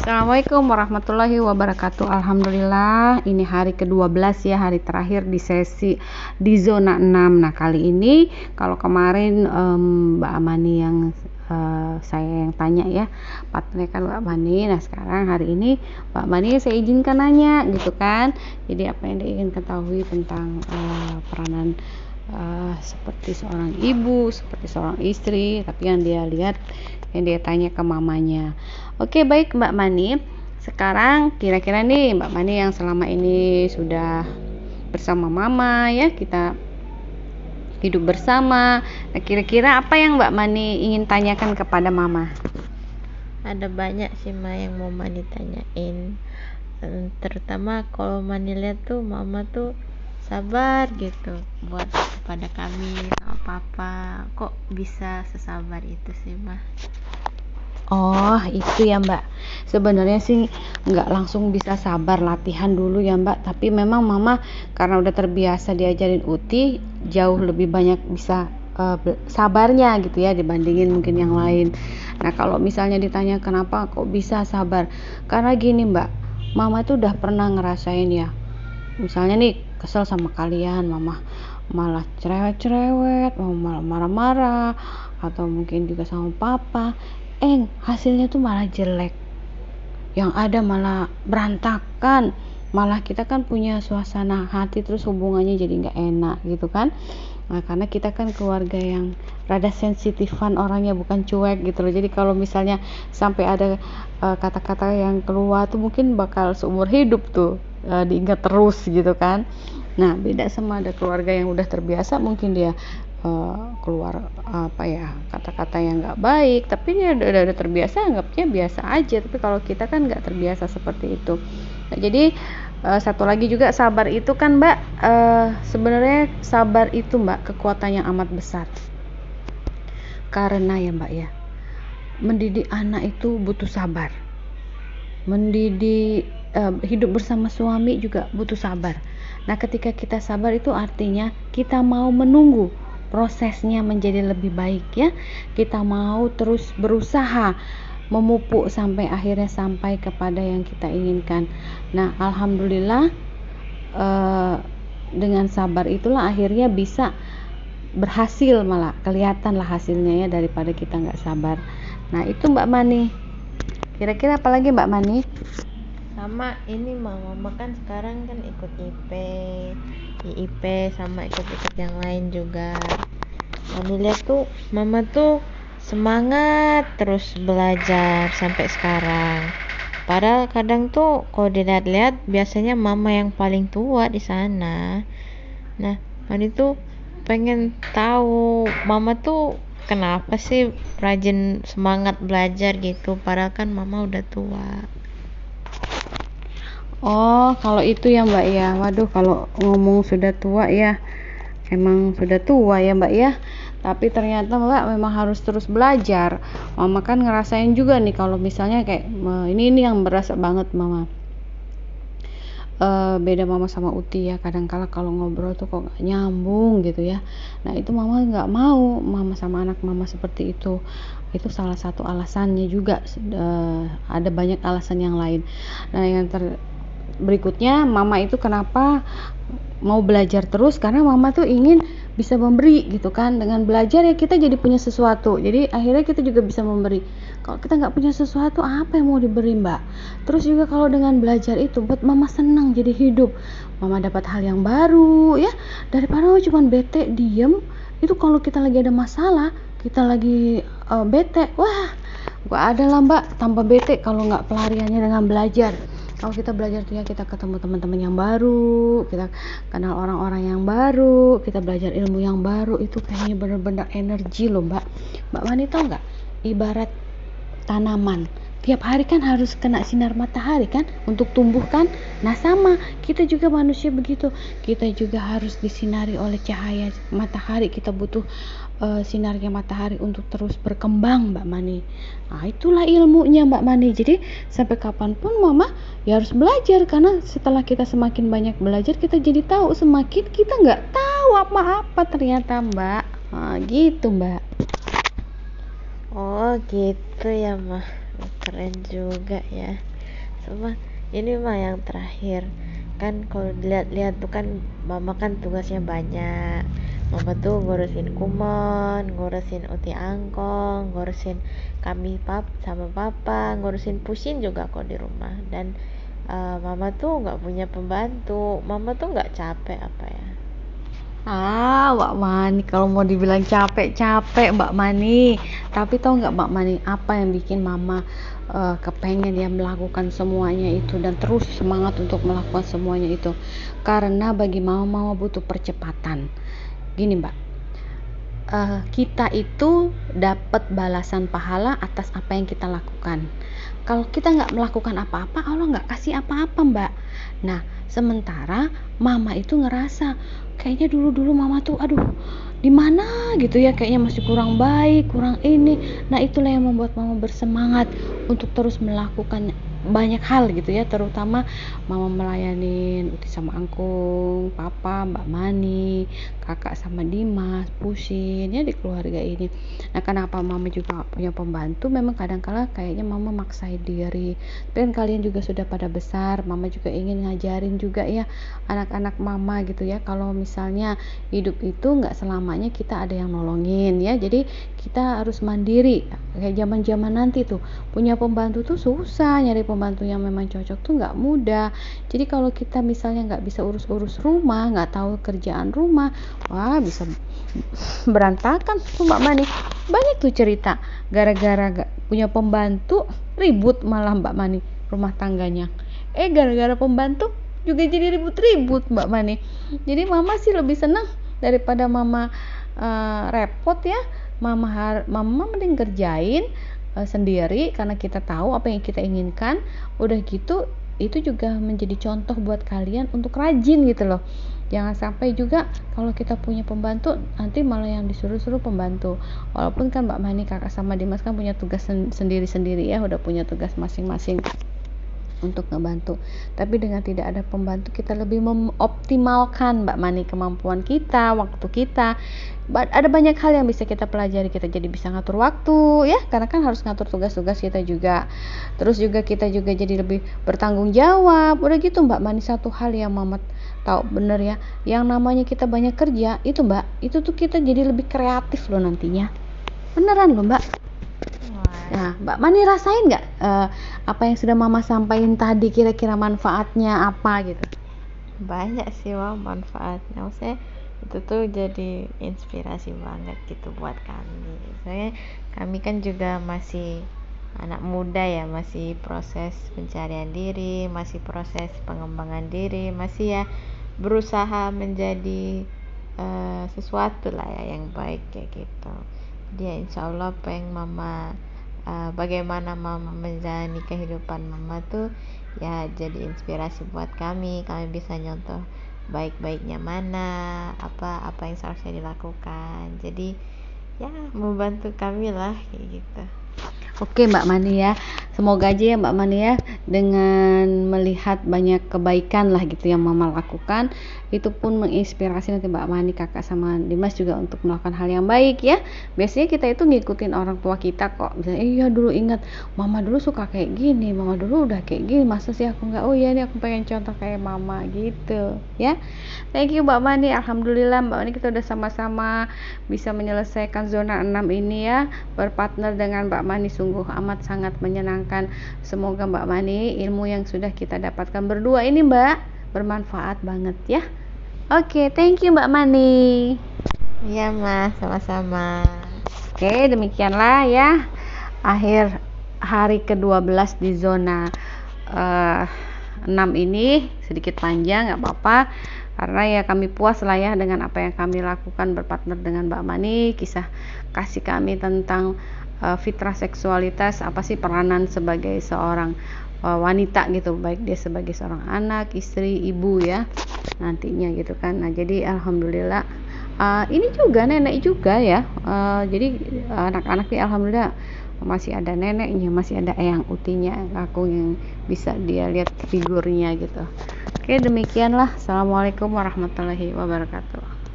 Assalamualaikum warahmatullahi wabarakatuh. Alhamdulillah ini hari ke-12 ya hari terakhir di sesi di zona 6 nah kali ini kalau kemarin um, Mbak Amani yang uh, saya yang tanya ya partnernya kan Mbak Mani nah sekarang hari ini Mbak Mani saya izinkan nanya gitu kan? Jadi apa yang dia ingin ketahui tentang uh, peranan uh, seperti seorang ibu seperti seorang istri tapi yang dia lihat yang dia tanya ke mamanya. Oke baik Mbak Mani. Sekarang kira-kira nih Mbak Mani yang selama ini sudah bersama Mama ya kita hidup bersama. Nah kira-kira apa yang Mbak Mani ingin tanyakan kepada Mama? Ada banyak sih Ma yang mau Mani tanyain. Terutama kalau Mani lihat tuh Mama tuh sabar gitu buat kepada kami sama Papa. Kok bisa sesabar itu sih Ma Oh itu ya mbak. Sebenarnya sih nggak langsung bisa sabar latihan dulu ya mbak. Tapi memang mama karena udah terbiasa diajarin uti jauh lebih banyak bisa uh, sabarnya gitu ya dibandingin mungkin yang lain. Nah kalau misalnya ditanya kenapa kok bisa sabar? Karena gini mbak mama itu udah pernah ngerasain ya. Misalnya nih kesel sama kalian mama malah cerewet-cerewet mau malah marah-marah atau mungkin juga sama papa. Eh hasilnya tuh malah jelek. Yang ada malah berantakan. Malah kita kan punya suasana hati terus hubungannya jadi nggak enak gitu kan? Nah, karena kita kan keluarga yang rada sensitifan orangnya bukan cuek gitu loh. Jadi kalau misalnya sampai ada eh, kata-kata uh, yang keluar tuh mungkin bakal seumur hidup tuh uh, diingat terus gitu kan. Nah beda sama ada keluarga yang udah terbiasa mungkin dia uh, keluar apa ya kata-kata yang nggak baik tapi dia udah, udah, udah terbiasa anggapnya biasa aja. Tapi kalau kita kan nggak terbiasa seperti itu. Nah, jadi uh, satu lagi juga sabar itu kan mbak uh, sebenarnya sabar itu mbak kekuatan yang amat besar. Karena ya mbak ya mendidik anak itu butuh sabar. Mendidik uh, hidup bersama suami juga butuh sabar. Nah ketika kita sabar itu artinya kita mau menunggu prosesnya menjadi lebih baik ya. Kita mau terus berusaha memupuk sampai akhirnya sampai kepada yang kita inginkan. Nah alhamdulillah eh, dengan sabar itulah akhirnya bisa berhasil malah kelihatan lah hasilnya ya daripada kita nggak sabar. Nah itu Mbak Mani. Kira-kira apalagi Mbak Mani sama ini mama kan sekarang kan ikut IP IIP sama ikut-ikut yang lain juga. Mami lihat tuh mama tuh semangat terus belajar sampai sekarang. Padahal kadang tuh kalau dilihat-lihat biasanya mama yang paling tua di sana. Nah Mani tuh pengen tahu mama tuh kenapa sih rajin semangat belajar gitu? Padahal kan mama udah tua Oh, kalau itu ya Mbak ya. Waduh, kalau ngomong sudah tua ya. Emang sudah tua ya Mbak ya. Tapi ternyata Mbak memang harus terus belajar. Mama kan ngerasain juga nih kalau misalnya kayak ini ini yang berasa banget Mama. Uh, beda mama sama Uti ya kadang-kala kalau ngobrol tuh kok gak nyambung gitu ya nah itu mama nggak mau mama sama anak mama seperti itu itu salah satu alasannya juga uh, ada banyak alasan yang lain nah yang ter berikutnya mama itu kenapa mau belajar terus? Karena mama tuh ingin bisa memberi gitu kan? Dengan belajar ya kita jadi punya sesuatu. Jadi akhirnya kita juga bisa memberi. Kalau kita nggak punya sesuatu apa yang mau diberi mbak? Terus juga kalau dengan belajar itu buat mama senang jadi hidup. Mama dapat hal yang baru ya. Daripada oh, cuma bete diem itu kalau kita lagi ada masalah kita lagi uh, bete wah gua ada lah mbak. Tanpa bete kalau nggak pelariannya dengan belajar kalau kita belajar tuh ya kita ketemu teman-teman yang baru kita kenal orang-orang yang baru kita belajar ilmu yang baru itu kayaknya bener-bener energi loh mbak. Mbak Mani tau nggak? Ibarat tanaman tiap hari kan harus kena sinar matahari kan untuk tumbuh kan nah sama. Kita juga manusia begitu. Kita juga harus disinari oleh cahaya matahari. Kita butuh uh, sinarnya matahari untuk terus berkembang Mbak Mani. Nah itulah ilmunya Mbak Mani. Jadi sampai kapan pun Mama ya harus belajar. Karena setelah kita semakin banyak belajar kita jadi tahu semakin kita nggak tahu apa-apa ternyata Mbak. Nah, gitu Mbak. Oh gitu ya mah keren juga ya. Semua ini mah yang terakhir. Kan kalau dilihat-lihat tuh kan mama kan tugasnya banyak. Mama tuh ngurusin kumon ngurusin uti angkong ngurusin kami pap sama papa ngurusin pusing juga kok di rumah. Dan uh, mama tuh nggak punya pembantu. Mama tuh nggak capek apa ya Ah, Mbak Mani, kalau mau dibilang capek-capek Mbak Mani. Tapi tahu nggak Mbak Mani, apa yang bikin Mama uh, kepengen ya melakukan semuanya itu dan terus semangat untuk melakukan semuanya itu? Karena bagi Mama, Mama butuh percepatan. Gini Mbak, uh, kita itu dapat balasan pahala atas apa yang kita lakukan. Kalau kita nggak melakukan apa-apa, Allah nggak kasih apa-apa Mbak. Nah, sementara Mama itu ngerasa kayaknya dulu-dulu mama tuh aduh di mana gitu ya kayaknya masih kurang baik kurang ini. Nah itulah yang membuat mama bersemangat untuk terus melakukan banyak hal gitu ya terutama mama melayani Uti sama Angkung, Papa, Mbak Mani, kakak sama Dimas, Pusin ya di keluarga ini. Nah kenapa mama juga punya pembantu? Memang kadang-kala kayaknya mama maksain diri. Dan kalian juga sudah pada besar, mama juga ingin ngajarin juga ya anak-anak mama gitu ya. Kalau misalnya hidup itu nggak selamanya kita ada yang nolongin ya. Jadi kita harus mandiri. Kayak zaman-zaman nanti tuh punya pembantu tuh susah nyari pembantu yang memang cocok tuh nggak mudah. Jadi kalau kita misalnya nggak bisa urus-urus rumah nggak tahu kerjaan rumah wah bisa berantakan tuh mbak Mani. Banyak tuh cerita gara-gara punya pembantu ribut malah mbak Mani rumah tangganya. Eh gara-gara pembantu juga jadi ribut-ribut mbak Mani. Jadi mama sih lebih senang daripada mama uh, repot ya mama har mama mending kerjain uh, sendiri karena kita tahu apa yang kita inginkan. Udah gitu itu juga menjadi contoh buat kalian untuk rajin gitu loh. Jangan sampai juga kalau kita punya pembantu nanti malah yang disuruh-suruh pembantu. Walaupun kan Mbak Mani kakak sama Dimas kan punya tugas sendiri-sendiri ya udah punya tugas masing-masing untuk ngebantu. Tapi dengan tidak ada pembantu kita lebih mengoptimalkan Mbak Mani kemampuan kita waktu kita. Ada banyak hal yang bisa kita pelajari. Kita jadi bisa ngatur waktu ya. Karena kan harus ngatur tugas-tugas kita juga. Terus juga kita juga jadi lebih bertanggung jawab. Udah gitu Mbak Mani satu hal yang Mamat tahu bener ya. Yang namanya kita banyak kerja itu Mbak itu tuh kita jadi lebih kreatif loh nantinya. Beneran loh Mbak Nah, Mbak Mani rasain nggak uh, apa yang sudah Mama sampaikan tadi kira-kira manfaatnya apa gitu? Banyak sih wah manfaatnya. Maksudnya itu tuh jadi inspirasi banget gitu buat kami. Soalnya kami kan juga masih anak muda ya, masih proses pencarian diri, masih proses pengembangan diri, masih ya berusaha menjadi uh, sesuatu lah ya yang baik kayak gitu. Dia ya insya Allah yang mama uh, bagaimana mama menjalani kehidupan mama tuh ya jadi inspirasi buat kami. Kami bisa nyontoh baik-baiknya mana apa apa yang seharusnya dilakukan. Jadi ya membantu kami lah kayak gitu. Oke Mbak Mani ya, semoga aja ya Mbak Mani ya dengan melihat banyak kebaikan lah gitu yang Mama lakukan itu pun menginspirasi nanti Mbak Mani kakak sama Dimas juga untuk melakukan hal yang baik ya. Biasanya kita itu ngikutin orang tua kita kok. Misalnya iya dulu ingat Mama dulu suka kayak gini, Mama dulu udah kayak gini, masa sih aku nggak? Oh iya nih aku pengen contoh kayak Mama gitu ya. Thank you Mbak Mani, Alhamdulillah Mbak Mani kita udah sama-sama bisa menyelesaikan zona 6 ini ya berpartner dengan Mbak Mani sungguh amat sangat menyenangkan. Semoga Mbak Mani ilmu yang sudah kita dapatkan berdua ini Mbak bermanfaat banget ya. Oke, okay, thank you Mbak Mani. Iya Mas, sama-sama. Oke, okay, demikianlah ya akhir hari ke-12 di zona uh, eh, 6 ini. Sedikit panjang nggak apa-apa. Karena ya kami puas lah ya dengan apa yang kami lakukan berpartner dengan Mbak Mani. Kisah kasih kami tentang uh, fitrah seksualitas apa sih peranan sebagai seorang uh, wanita gitu. Baik dia sebagai seorang anak istri ibu ya nantinya gitu kan. Nah jadi alhamdulillah uh, ini juga nenek juga ya. Uh, jadi anak-anak ini alhamdulillah masih ada neneknya masih ada eyang utinya aku yang bisa dia lihat figurnya gitu. Oke demikianlah. Assalamualaikum warahmatullahi wabarakatuh